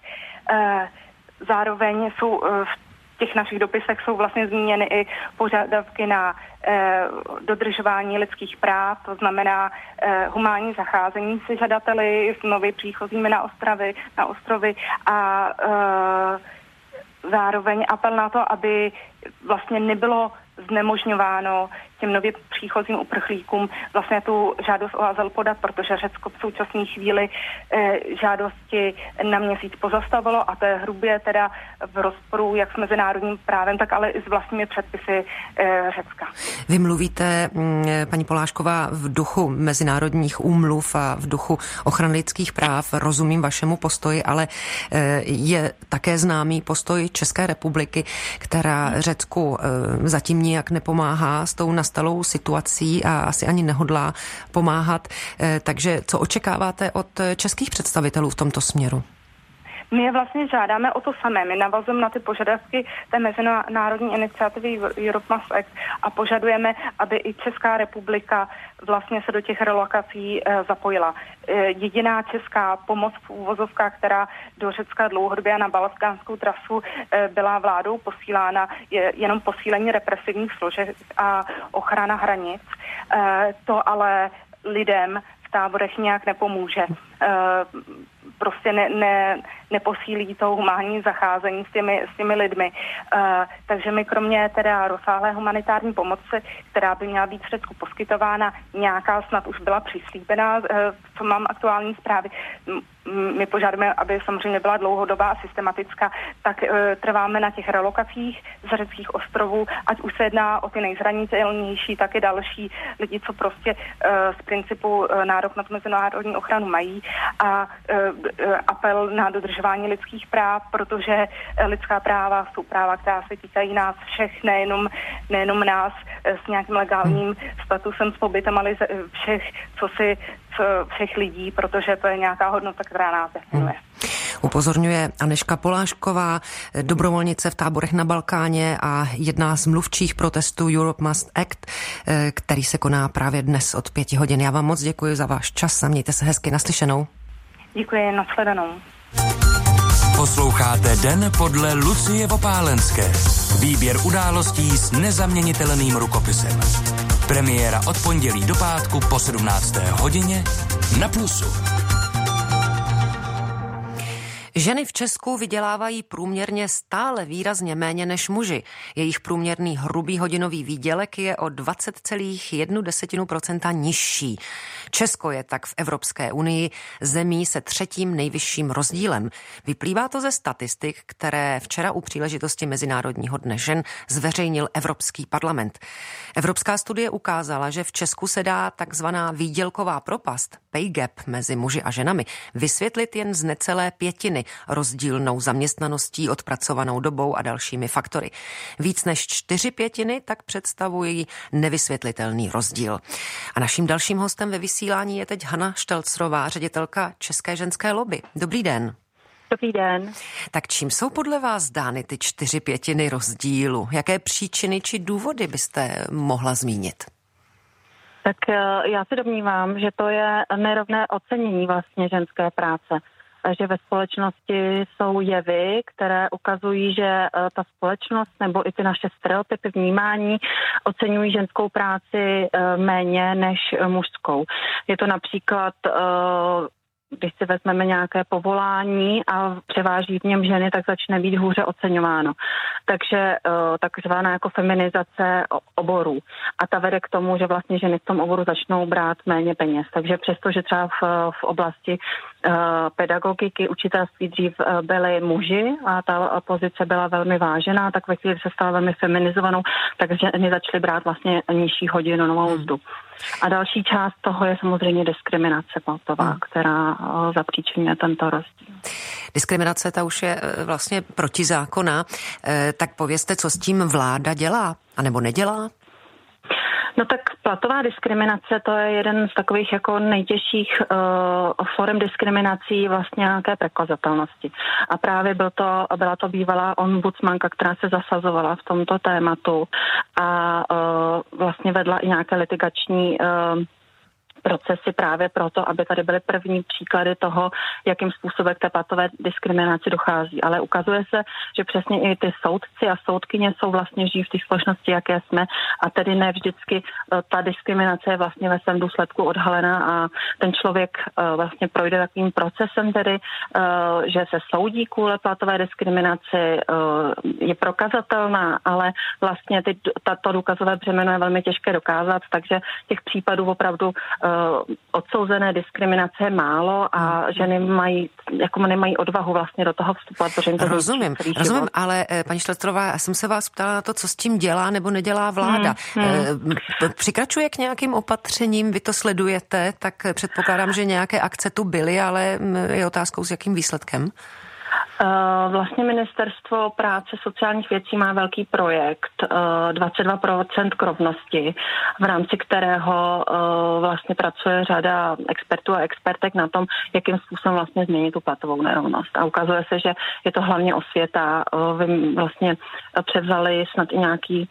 Zároveň jsou v těch našich dopisech jsou vlastně zmíněny i požadavky na eh, dodržování lidských práv, to znamená eh, humánní zacházení se žadateli s nově příchozími na ostrovy, na ostrovy a eh, zároveň apel na to, aby vlastně nebylo znemožňováno těm nově příchozím uprchlíkům vlastně tu žádost o azyl podat, protože Řecko v současné chvíli e, žádosti na měsíc pozastavilo a to je hrubě teda v rozporu jak s mezinárodním právem, tak ale i s vlastními předpisy e, Řecka. Vy mluvíte, mm, paní Polášková, v duchu mezinárodních úmluv a v duchu ochrany lidských práv. Rozumím vašemu postoji, ale e, je také známý postoj České republiky, která Řecku zatím nijak nepomáhá s tou nastalou situací a asi ani nehodlá pomáhat. Eh, takže co očekáváte od českých představitelů v tomto směru? My je vlastně žádáme o to samé. My navazujeme na ty požadavky té mezinárodní iniciativy Europe Must Act a požadujeme, aby i Česká republika vlastně se do těch relokací e, zapojila. E, jediná česká pomoc v úvozovkách, která do Řecka dlouhodobě a na balkánskou trasu e, byla vládou posílána, je jenom posílení represivních složek a ochrana hranic. To ale lidem v táborech nějak nepomůže. Prostě ne, ne, neposílí to humánní zacházení s těmi, s těmi lidmi. Uh, takže my kromě teda rozsáhlé humanitární pomoci, která by měla být v Řecku poskytována, nějaká snad už byla přislíbená, uh, co mám aktuální zprávy, my požádáme, aby samozřejmě byla dlouhodobá a systematická, tak trváme na těch relokacích z řeckých ostrovů, ať už se jedná o ty nejzranitelnější, tak i další lidi, co prostě z principu nárok na mezinárodní ochranu mají. A apel na dodržování lidských práv, protože lidská práva jsou práva, která se týkají nás všech, nejenom, nejenom nás s nějakým legálním statusem, s pobytem, ale všech, co si všech lidí, protože to je nějaká hodnota, která nás definuje. Hmm. Upozorňuje Aneška Polášková, dobrovolnice v táborech na Balkáně a jedna z mluvčích protestů Europe Must Act, eh, který se koná právě dnes od pěti hodin. Já vám moc děkuji za váš čas a mějte se hezky naslyšenou. Děkuji, nashledanou. Posloucháte Den podle Lucie Vopálenské. Výběr událostí s nezaměnitelným rukopisem. Premiéra od pondělí do pátku po 17. hodině na Plusu. Ženy v Česku vydělávají průměrně stále výrazně méně než muži. Jejich průměrný hrubý hodinový výdělek je o 20,1% nižší. Česko je tak v Evropské unii zemí se třetím nejvyšším rozdílem. Vyplývá to ze statistik, které včera u příležitosti Mezinárodního dne žen zveřejnil Evropský parlament. Evropská studie ukázala, že v Česku se dá takzvaná výdělková propast, pay gap mezi muži a ženami, vysvětlit jen z necelé pětiny rozdílnou zaměstnaností, odpracovanou dobou a dalšími faktory. Víc než čtyři pětiny tak představují nevysvětlitelný rozdíl. A naším dalším hostem ve vysílání je teď Hanna Štelcrová, ředitelka České ženské lobby. Dobrý den. Dobrý den. Tak čím jsou podle vás dány ty čtyři pětiny rozdílu? Jaké příčiny či důvody byste mohla zmínit? Tak eh, já si domnívám, že to je nerovné ocenění vlastně ženské práce že ve společnosti jsou jevy, které ukazují, že eh, ta společnost nebo i ty naše stereotypy vnímání oceňují ženskou práci eh, méně než mužskou. Je to například když si vezmeme nějaké povolání a převáží v něm ženy, tak začne být hůře oceňováno. Takže eh, takzvaná jako feminizace oborů. A ta vede k tomu, že vlastně ženy v tom oboru začnou brát méně peněz. Takže přesto, že třeba v, v oblasti uh, pedagogiky, učitelství dřív uh, byly muži a ta pozice byla velmi vážená, tak ve chvíli se stala velmi feminizovanou, takže ženy začaly brát vlastně nižší hodinu novou mzdu. Hmm. A další část toho je samozřejmě diskriminace platová, hmm. která zapříčinuje tento rozdíl. Diskriminace ta už je e, vlastně protizákona. E, tak povězte, co s tím vláda dělá, anebo nedělá? No tak platová diskriminace to je jeden z takových jako nejtěžších uh, forem diskriminací vlastně nějaké prokazatelnosti. A právě byl to, byla to bývalá ombudsmanka, která se zasazovala v tomto tématu a uh, vlastně vedla i nějaké litigační uh, procesy právě proto, aby tady byly první příklady toho, jakým způsobem k té platové diskriminaci dochází. Ale ukazuje se, že přesně i ty soudci a soudkyně jsou vlastně žijí v té společnosti, jaké jsme a tedy ne vždycky e, ta diskriminace je vlastně ve svém důsledku odhalená a ten člověk e, vlastně projde takovým procesem tedy, e, že se soudí kvůli platové diskriminaci, je prokazatelná, ale vlastně ty, tato důkazové břemeno je velmi těžké dokázat, takže těch případů opravdu odsouzené diskriminace je málo a ženy mají, jako nemají odvahu vlastně do toho vstupovat, protože to Rozumím, rozumím, ale eh, paní Šletrová, já jsem se vás ptala na to, co s tím dělá nebo nedělá vláda. Hmm, hmm. Přikračuje k nějakým opatřením, vy to sledujete, tak předpokládám, že nějaké akce tu byly, ale mm, je otázkou s jakým výsledkem? Eh, vlastně ministerstvo práce sociálních věcí má velký projekt 22% k rovnosti, v rámci kterého eh, vlastně pracuje řada expertů a expertek na tom, jakým způsobem vlastně změnit tu platovou nerovnost. A ukazuje se, že je to hlavně osvěta. Eh, vy vlastně převzali snad i nějaký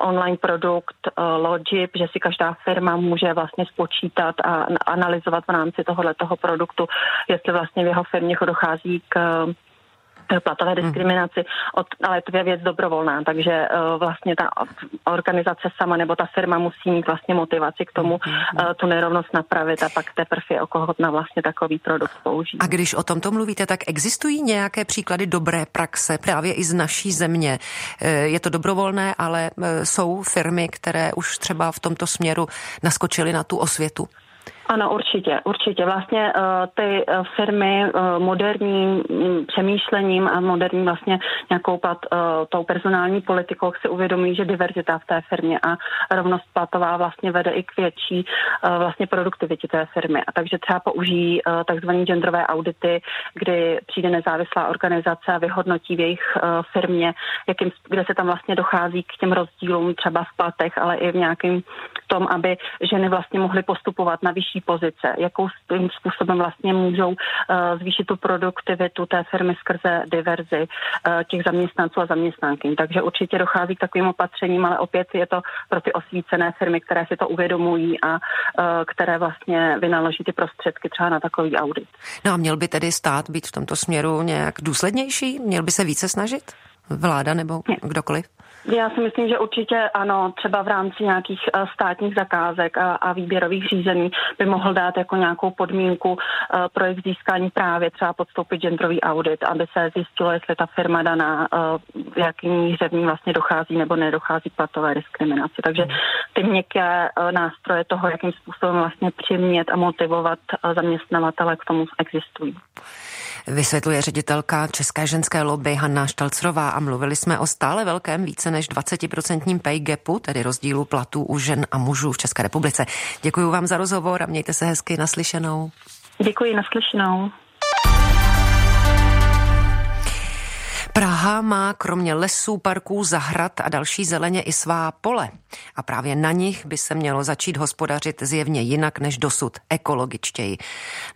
online produkt Logip, že si každá firma může vlastně spočítat a analyzovat v rámci tohohle toho produktu, jestli vlastně v jeho firmě dochází k platové hmm. diskriminaci, od, ale to je věc dobrovolná, takže uh, vlastně ta organizace sama nebo ta firma musí mít vlastně motivaci k tomu uh, tu nerovnost napravit a pak teprve je okohotna vlastně takový produkt použít. A když o tomto mluvíte, tak existují nějaké příklady dobré praxe právě i z naší země? Je to dobrovolné, ale jsou firmy, které už třeba v tomto směru naskočily na tu osvětu? Ano, určitě, určitě. Vlastně uh, ty uh, firmy uh, moderním um, přemýšlením a moderní vlastně nějakou uh, tou personální politikou si uvědomí, že diverzita v té firmě a rovnost platová vlastně vede i k větší vlastně produktivitě té firmy. A takže třeba použijí takzvané genderové audity, kdy přijde nezávislá organizace a vyhodnotí v jejich firmě, jakým, kde se tam vlastně dochází k těm rozdílům třeba v platech, ale i v nějakém tom, aby ženy vlastně mohly postupovat na vyšší pozice, jakou způsobem vlastně můžou uh, zvýšit tu produktivitu té firmy skrze diverzi uh, těch zaměstnanců a zaměstnanky. Takže určitě dochází k takovým opatřením, ale opět je to pro ty osvícené firmy, které si to uvědomují a uh, které vlastně vynaloží ty prostředky třeba na takový audit. No a měl by tedy stát být v tomto směru nějak důslednější? Měl by se více snažit? Vláda nebo kdokoliv? Já si myslím, že určitě ano, třeba v rámci nějakých uh, státních zakázek a, a výběrových řízení by mohl dát jako nějakou podmínku uh, pro jejich získání právě třeba podstoupit genderový audit, aby se zjistilo, jestli ta firma daná, uh, v jaký míře v ní vlastně dochází nebo nedochází k platové diskriminaci. Takže ty měkké nástroje toho, jakým způsobem vlastně přimět a motivovat zaměstnavatele k tomu existují. Vysvětluje ředitelka České ženské lobby Hanna Štalcrová a mluvili jsme o stále velkém více než 20% pay gapu, tedy rozdílu platů u žen a mužů v České republice. Děkuji vám za rozhovor a mějte se hezky naslyšenou. Děkuji, naslyšenou. Praha má kromě lesů, parků, zahrad a další zeleně i svá pole. A právě na nich by se mělo začít hospodařit zjevně jinak než dosud, ekologičtěji.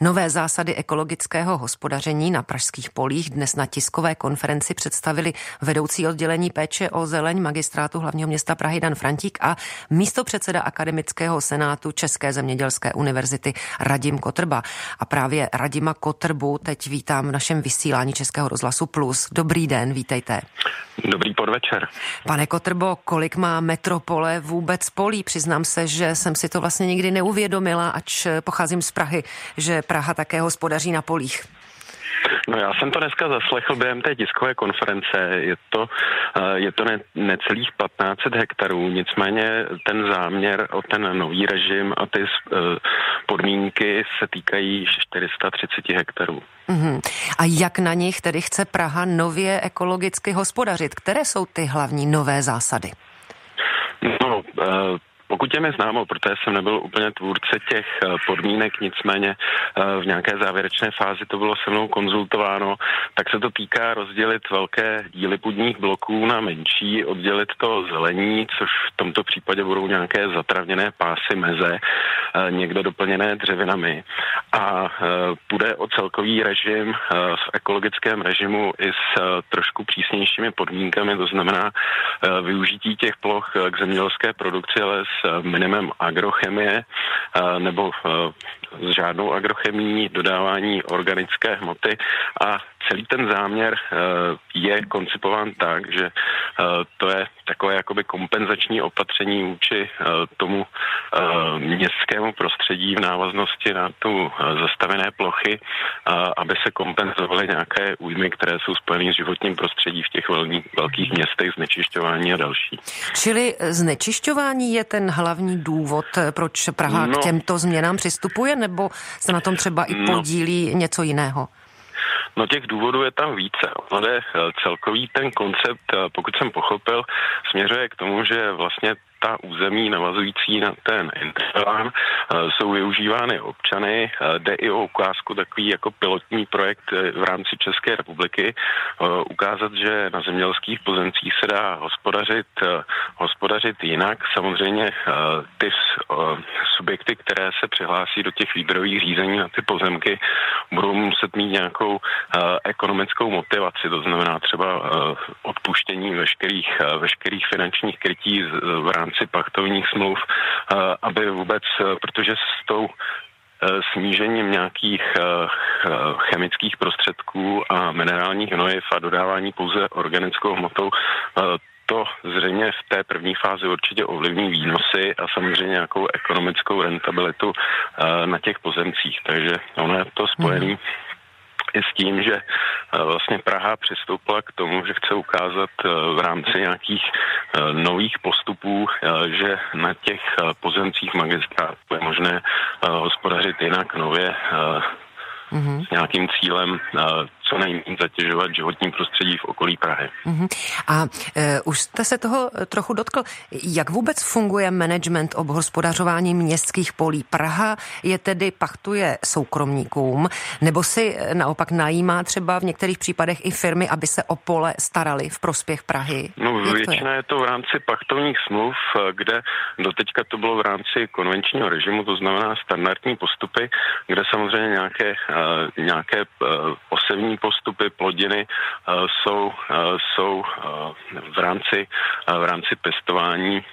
Nové zásady ekologického hospodaření na pražských polích dnes na tiskové konferenci představili vedoucí oddělení péče o zeleň magistrátu hlavního města Prahy Dan Frantík a místo předseda akademického senátu České zemědělské univerzity Radim Kotrba. A právě Radima Kotrbu teď vítám v našem vysílání Českého rozhlasu Plus. Dobrý den, vítejte. Dobrý podvečer. Pane Kotrbo, kolik má metropole vůbec polí? Přiznám se, že jsem si to vlastně nikdy neuvědomila, ač pocházím z Prahy, že Praha také hospodaří na polích. No já jsem to dneska zaslechl během té tiskové konference. Je to, eh, je to ne, necelých 1500 hektarů, nicméně ten záměr o ten nový režim a ty eh, podmínky se týkají 430 hektarů. Uh-huh. A jak na nich tedy chce Praha nově ekologicky hospodařit? Které jsou ty hlavní nové zásady? No, uh, pokud je mi známo, protože jsem nebyl úplně tvůrce těch eh, podmínek, nicméně eh, v nějaké závěrečné fázi to bylo se mnou konzultováno, tak se to týká rozdělit velké díly půdních bloků na menší, oddělit to zelení, což v tomto případě budou nějaké zatravněné pásy meze, eh, někde doplněné dřevinami. A půjde o celkový režim v ekologickém režimu i s trošku přísnějšími podmínkami, to znamená využití těch ploch k zemědělské produkci, ale s minimem agrochemie eh, nebo eh, s žádnou agrochemí, dodávání organické hmoty a celý ten záměr eh, je koncipován tak, že to je takové jakoby kompenzační opatření vůči tomu městskému prostředí v návaznosti na tu zastavené plochy, aby se kompenzovaly nějaké újmy, které jsou spojené s životním prostředí v těch velkých městech, znečišťování a další. Čili znečišťování je ten hlavní důvod, proč Praha no, k těmto změnám přistupuje, nebo se na tom třeba i no. podílí no, něco jiného? No těch důvodů je tam více. Ono je eh, celkový ten koncept, eh, pokud jsem pochopil, směřuje k tomu, že vlastně ta území navazující na ten interlán eh, jsou využívány občany. Eh, jde i o ukázku takový jako pilotní projekt eh, v rámci České republiky. Ukázat, že na zemědělských pozemcích se dá hospodařit, hospodařit jinak. Samozřejmě ty subjekty, které se přihlásí do těch výběrových řízení na ty pozemky, budou muset mít nějakou ekonomickou motivaci, to znamená třeba odpuštění veškerých, veškerých finančních krytí v rámci rámci pachtovních smluv, eh, aby vůbec, eh, protože s tou eh, snížením nějakých chemických prostředků a minerálních hnojiv a dodávání pouze organickou hmotou to zřejmě v té první fázi určitě ovlivní výnosy a samozřejmě nějakou ekonomickou rentabilitu na těch pozemcích. Takže ono je to spojené mm i s tím, že vlastně Praha přistoupila k tomu, že chce ukázat v rámci nějakých nových postupů, že na těch pozemcích magistrátů je možné hospodařit jinak nově mm-hmm. s nějakým cílem co nejméně zatěžovat životní prostředí v okolí Prahy. Uh-huh. A e, už jste se toho trochu dotkl. Jak vůbec funguje management obhospodařování městských polí? Praha je tedy pachtuje soukromníkům, nebo si e, naopak najímá třeba v některých případech i firmy, aby se o pole starali v prospěch Prahy? No Jak většina je? je to v rámci pachtovních smluv, e, kde doteďka to bylo v rámci konvenčního režimu, to znamená standardní postupy, kde samozřejmě nějaké, e, nějaké posevní postupy plodiny eh, jsou, eh, jsou eh, v rámci, v rámci pestování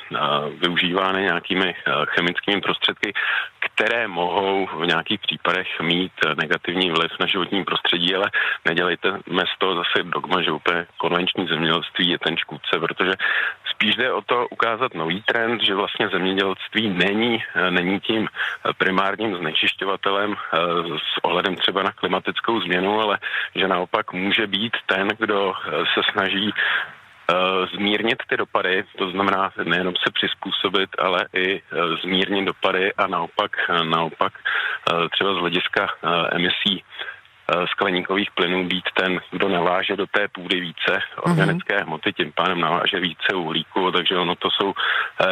využívány nějakými chemickými prostředky, které mohou v nějakých případech mít negativní vliv na životní prostředí, ale nedělejte z toho zase dogma, že úplně konvenční zemědělství je ten škůdce, protože spíš jde o to ukázat nový trend, že vlastně zemědělství není, není tím primárním znečišťovatelem s ohledem třeba na klimatickou změnu, ale že naopak může být ten, kdo se snaží zmírnit ty dopady, to znamená nejenom se přizpůsobit, ale i zmírnit dopady a naopak, naopak třeba z hlediska emisí. Eh, skleníkových plynů být ten, kdo naváže do té půdy více organické mm-hmm. hmoty, tím pádem naváže více uhlíku, takže ono to jsou uh,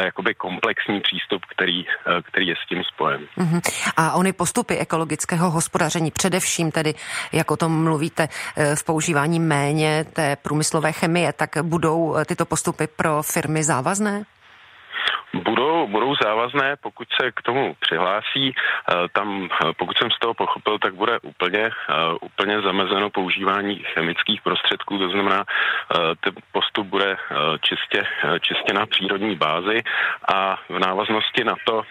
jakoby komplexní přístup, který, uh, který je s tím spojen. Mm-hmm. A ony postupy ekologického hospodaření, především tedy, jak o tom mluvíte, v používání méně té průmyslové chemie, tak budou tyto postupy pro firmy závazné? Budou, budou závazné, pokud se k tomu přihlásí. Eh, tam, eh, pokud jsem z toho pochopil, tak bude úplně, eh, úplně zamezeno používání chemických prostředků, to znamená, ten postup bude čistě, čistě na přírodní bázi a v návaznosti na to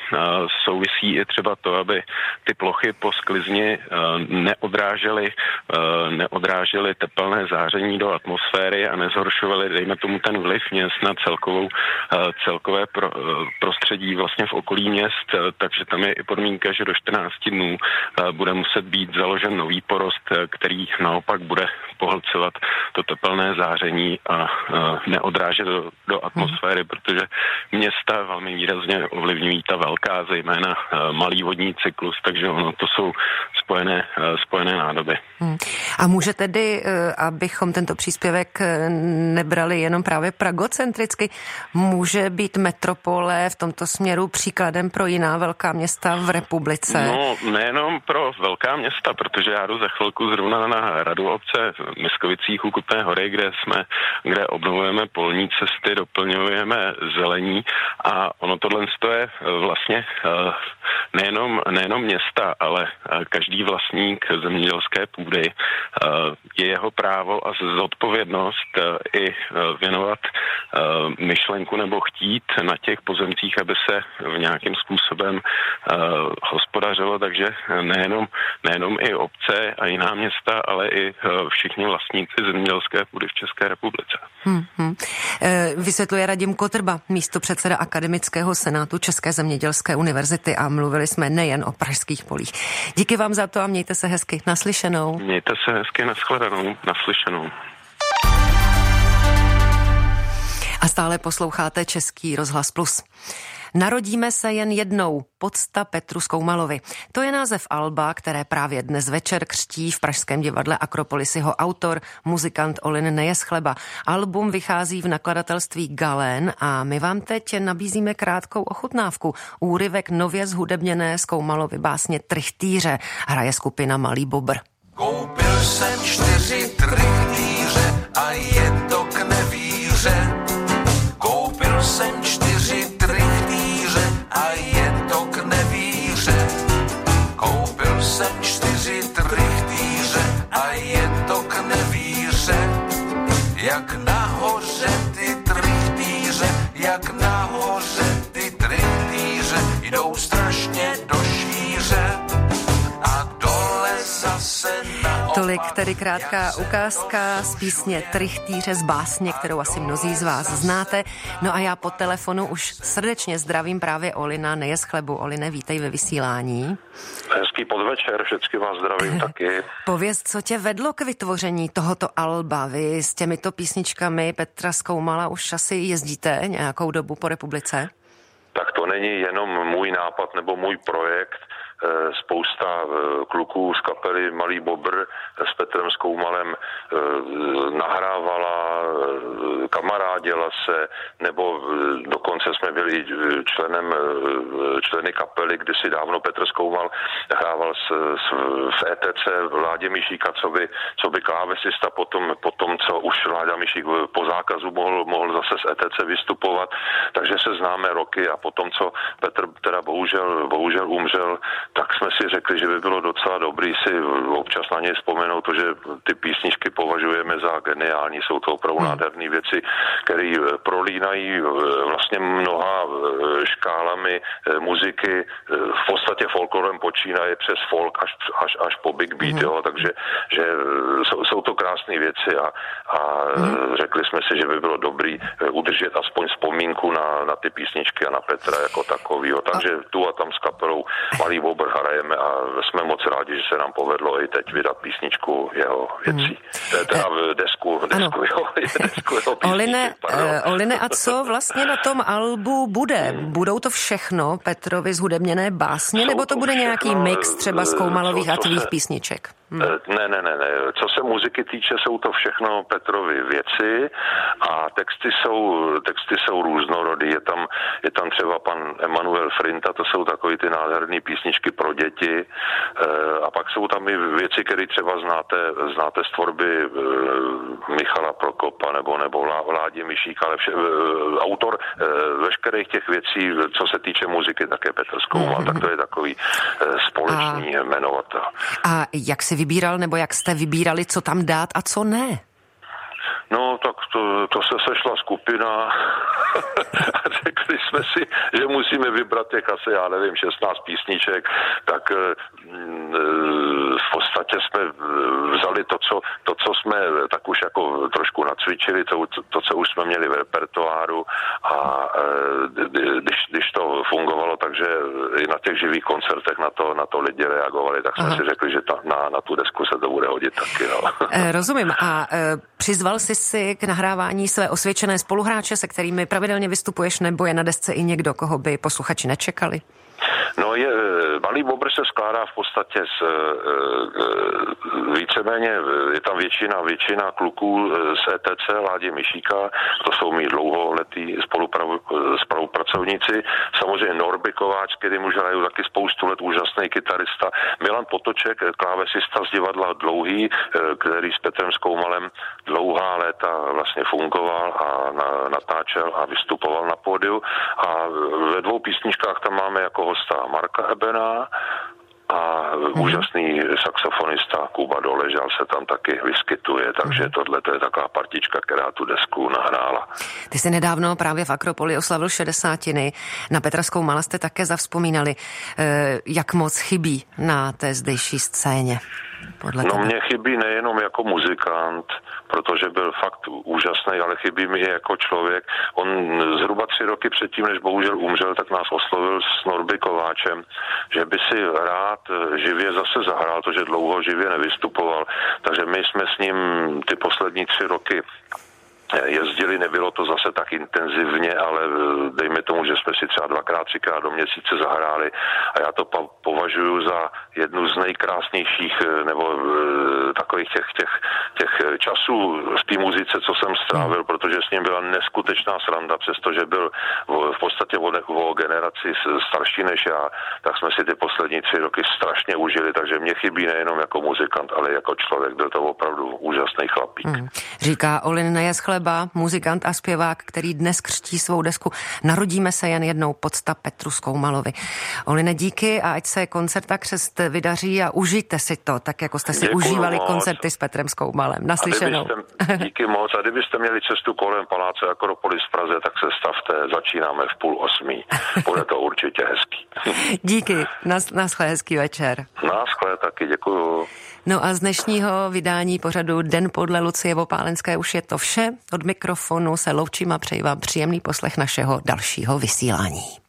souvisí i třeba to, aby ty plochy po sklizni neodrážely, neodrážely tepelné záření do atmosféry a nezhoršovaly, dejme tomu, ten vliv měst na celkovou, celkové pro, prostředí vlastně v okolí měst, eh, takže tam je i podmínka, že do 14 dnů eh, bude muset být založen nový porost, eh, který naopak bude pohlcovat to tepelné záření a neodrážet do, do atmosféry, hmm. protože města velmi výrazně ovlivňují ta velká, zejména malý vodní cyklus, takže ono to jsou spojené, spojené nádoby. Hmm. A může tedy, abychom tento příspěvek nebrali jenom právě pragocentricky, může být metropol metropole v tomto směru příkladem pro jiná velká města v republice? No, nejenom pro velká města, protože já jdu za chvilku zrovna na radu obce Miskovicích u Kutné hory, kde jsme, kde obnovujeme polní cesty, doplňujeme zelení a ono tohle je vlastně eh, nejenom, nejenom města, ale eh, každý vlastník zemědělské půdy eh, je jeho právo a zodpovědnost i věnovat myšlenku nebo chtít na těch pozemcích, aby se v nějakým způsobem uh, hospodařilo, takže nejenom, nejenom i obce a jiná města, ale i uh, všichni vlastníci zemědělské půdy v České republice. Hmm, hmm. E, vysvětluje Radim Kotrba, místo předseda Akademického senátu České zemědělské univerzity a mluvili jsme nejen o pražských polích. Díky vám za to a mějte se hezky naslyšenou. Mějte se hezky nashledanou, naslyšenou. Stále posloucháte Český rozhlas plus. Narodíme se jen jednou. Podsta Petru Skoumalovi. To je název Alba, které právě dnes večer křtí v Pražském divadle Akropolis jeho autor, muzikant Olin Nejeschleba. Album vychází v nakladatelství Galen a my vám teď nabízíme krátkou ochutnávku. Úryvek nově zhudebněné Skoumalovy básně Trichtýře. Hraje skupina Malý Bobr. Koupil jsem čtyři trichtýře a je to k nevíře Tolik tedy krátká ukázka z písně Trichtýře z básně, kterou asi mnozí z vás znáte. No a já po telefonu už srdečně zdravím právě Olina Nejeschlebu. Oline, vítej ve vysílání. Hezký podvečer, všechny vás zdravím taky. Pověz, co tě vedlo k vytvoření tohoto alba? Vy s těmito písničkami Petra Skoumala už asi jezdíte nějakou dobu po republice? Tak to není jenom můj nápad nebo můj projekt. Eh, spousta eh, kluků z kapely Malý Bobr s Petrem Skoumalem eh, nahrávala, kamarádila se, nebo dokonce jsme byli členem členy kapely, kdy si dávno Petr Skoumal hrával s, s, v ETC Vládě Myšíka, co by, co by klávesista potom, potom, co už Vláďa Myšík po zákazu mohl, mohl zase z ETC vystupovat, takže se známe roky a potom, co Petr teda bohužel, bohužel umřel, tak jsme si řekli, že by bylo docela dobrý si občas na něj vzpomenout, to, že ty písničky považujeme za geniální, jsou to opravdu hmm. nádherné věci, které eh, prolínají eh, vlastně mnoha eh, škálami muziky, v podstatě folklorem počínaje přes folk až, až, až po big beat, hmm. jo, takže že jsou, jsou to krásné věci a, a hmm. řekli jsme si, že by bylo dobrý udržet aspoň vzpomínku na, na ty písničky a na Petra jako takovýho, takže tu a tam s kapelou Malý Bobr hrajeme a jsme moc rádi, že se nám povedlo i teď vydat písničku jeho věcí. Hmm. Teda v desku, desku, jo, desku jeho písničky, Oline, uh, Oline, a co vlastně na tom albu bude? Budou to všechno Petrovi zhudebněné básně, Jsou nebo to, to bude všechno, nějaký mix třeba zkoumalových a tvých písniček? Hmm. Ne, ne, ne, ne. Co se muziky týče, jsou to všechno Petrovy věci a texty jsou, texty jsou různorodý. Je tam, je tam třeba pan Emanuel Frinta, to jsou takový ty nádherné písničky pro děti a pak jsou tam i věci, které třeba znáte, znáte z tvorby Michala Prokopa nebo, nebo Vládě Myšíka, ale vše, autor veškerých těch věcí, co se týče muziky, také Petr Skoumal, hmm. tak to je takový společný a, jmenovatel. A jak si vybíral, nebo jak jste vybírali, co tam dát a co ne? To, se sešla skupina a řekli jsme si, že musíme vybrat těch asi, já nevím, 16 písniček, tak mm, v podstatě jsme vzali to, co, to, co jsme tak už jako trošku nacvičili, to, to co už jsme měli v repertoáru a když, když to fungovalo, takže i na těch živých koncertech na to, na to lidi reagovali, tak jsme Aha. si řekli, že ta, na, na tu desku se to bude hodit taky. No. Rozumím. A přizval jsi si k nahrávání své osvědčené spoluhráče, se kterými pravidelně vystupuješ, nebo je na desce i někdo, koho by posluchači nečekali? No je, Malý Bobr se skládá v podstatě z e, víceméně, je tam většina, většina kluků z ETC, Ládě Myšíka, to jsou mý dlouholetí spolupracovníci, samozřejmě Norby Kováč, který už hrají taky spoustu let, úžasný kytarista, Milan Potoček, klávesista z divadla Dlouhý, který s Petrem Skoumalem dlouhá léta vlastně fungoval a natáčel a vystupoval na pódiu. A ve dvou písničkách tam máme jako hosta Marka Ebena a hmm. úžasný saxofonista Kuba Doležal se tam taky vyskytuje, takže hmm. tohle to je taková partička, která tu desku nahrála. Ty jsi nedávno právě v Akropoli oslavil šedesátiny. Na Petraskou Mala jste také zavzpomínali, eh, jak moc chybí na té zdejší scéně. Podle no mě chybí nejenom jako muzikant, protože byl fakt úžasný, ale chybí mi i jako člověk. On zhruba tři roky předtím, než bohužel umřel, tak nás oslovil s Norby Kováčem, že by si rád živě zase zahrál, to, že dlouho živě nevystupoval. Takže my jsme s ním ty poslední tři roky jezdili, nebylo to zase tak intenzivně, ale eh, dejme tomu, že jsme si třeba dvakrát, třikrát do měsíce zahráli a já to považuji za jednu z nejkrásnějších eh, nebo eh, takových těch, těch, těch časů v té muzice, co jsem strávil, protože s ním byla neskutečná sranda, přestože byl v podstatě o, o generaci starší než já, tak jsme si ty poslední tři roky strašně užili, takže mě chybí nejenom jako muzikant, ale jako člověk. Byl to opravdu úžasný chlapík. Hmm. Říká Olin Nejeschle Chleba, muzikant a zpěvák, který dnes křtí svou desku Narodíme se jen jednou podsta Petru Skoumalovi. Oline, díky a ať se koncerta křest vydaří a užijte si to, tak jako jste si Děkuju užívali moc. koncerty s Petrem Skoumalem. Naslyšenou. Kdybyste, díky moc. A kdybyste měli cestu kolem Paláce Akropolis v Praze, tak se stavte. Začínáme v půl osmí. Bude to určitě hezký. díky. Nas, naschle, hezký večer. Naschle, taky děkuju. No a z dnešního vydání pořadu Den podle Lucie Vopálenské už je to vše. Od mikrofonu se loučím a přeji vám příjemný poslech našeho dalšího vysílání.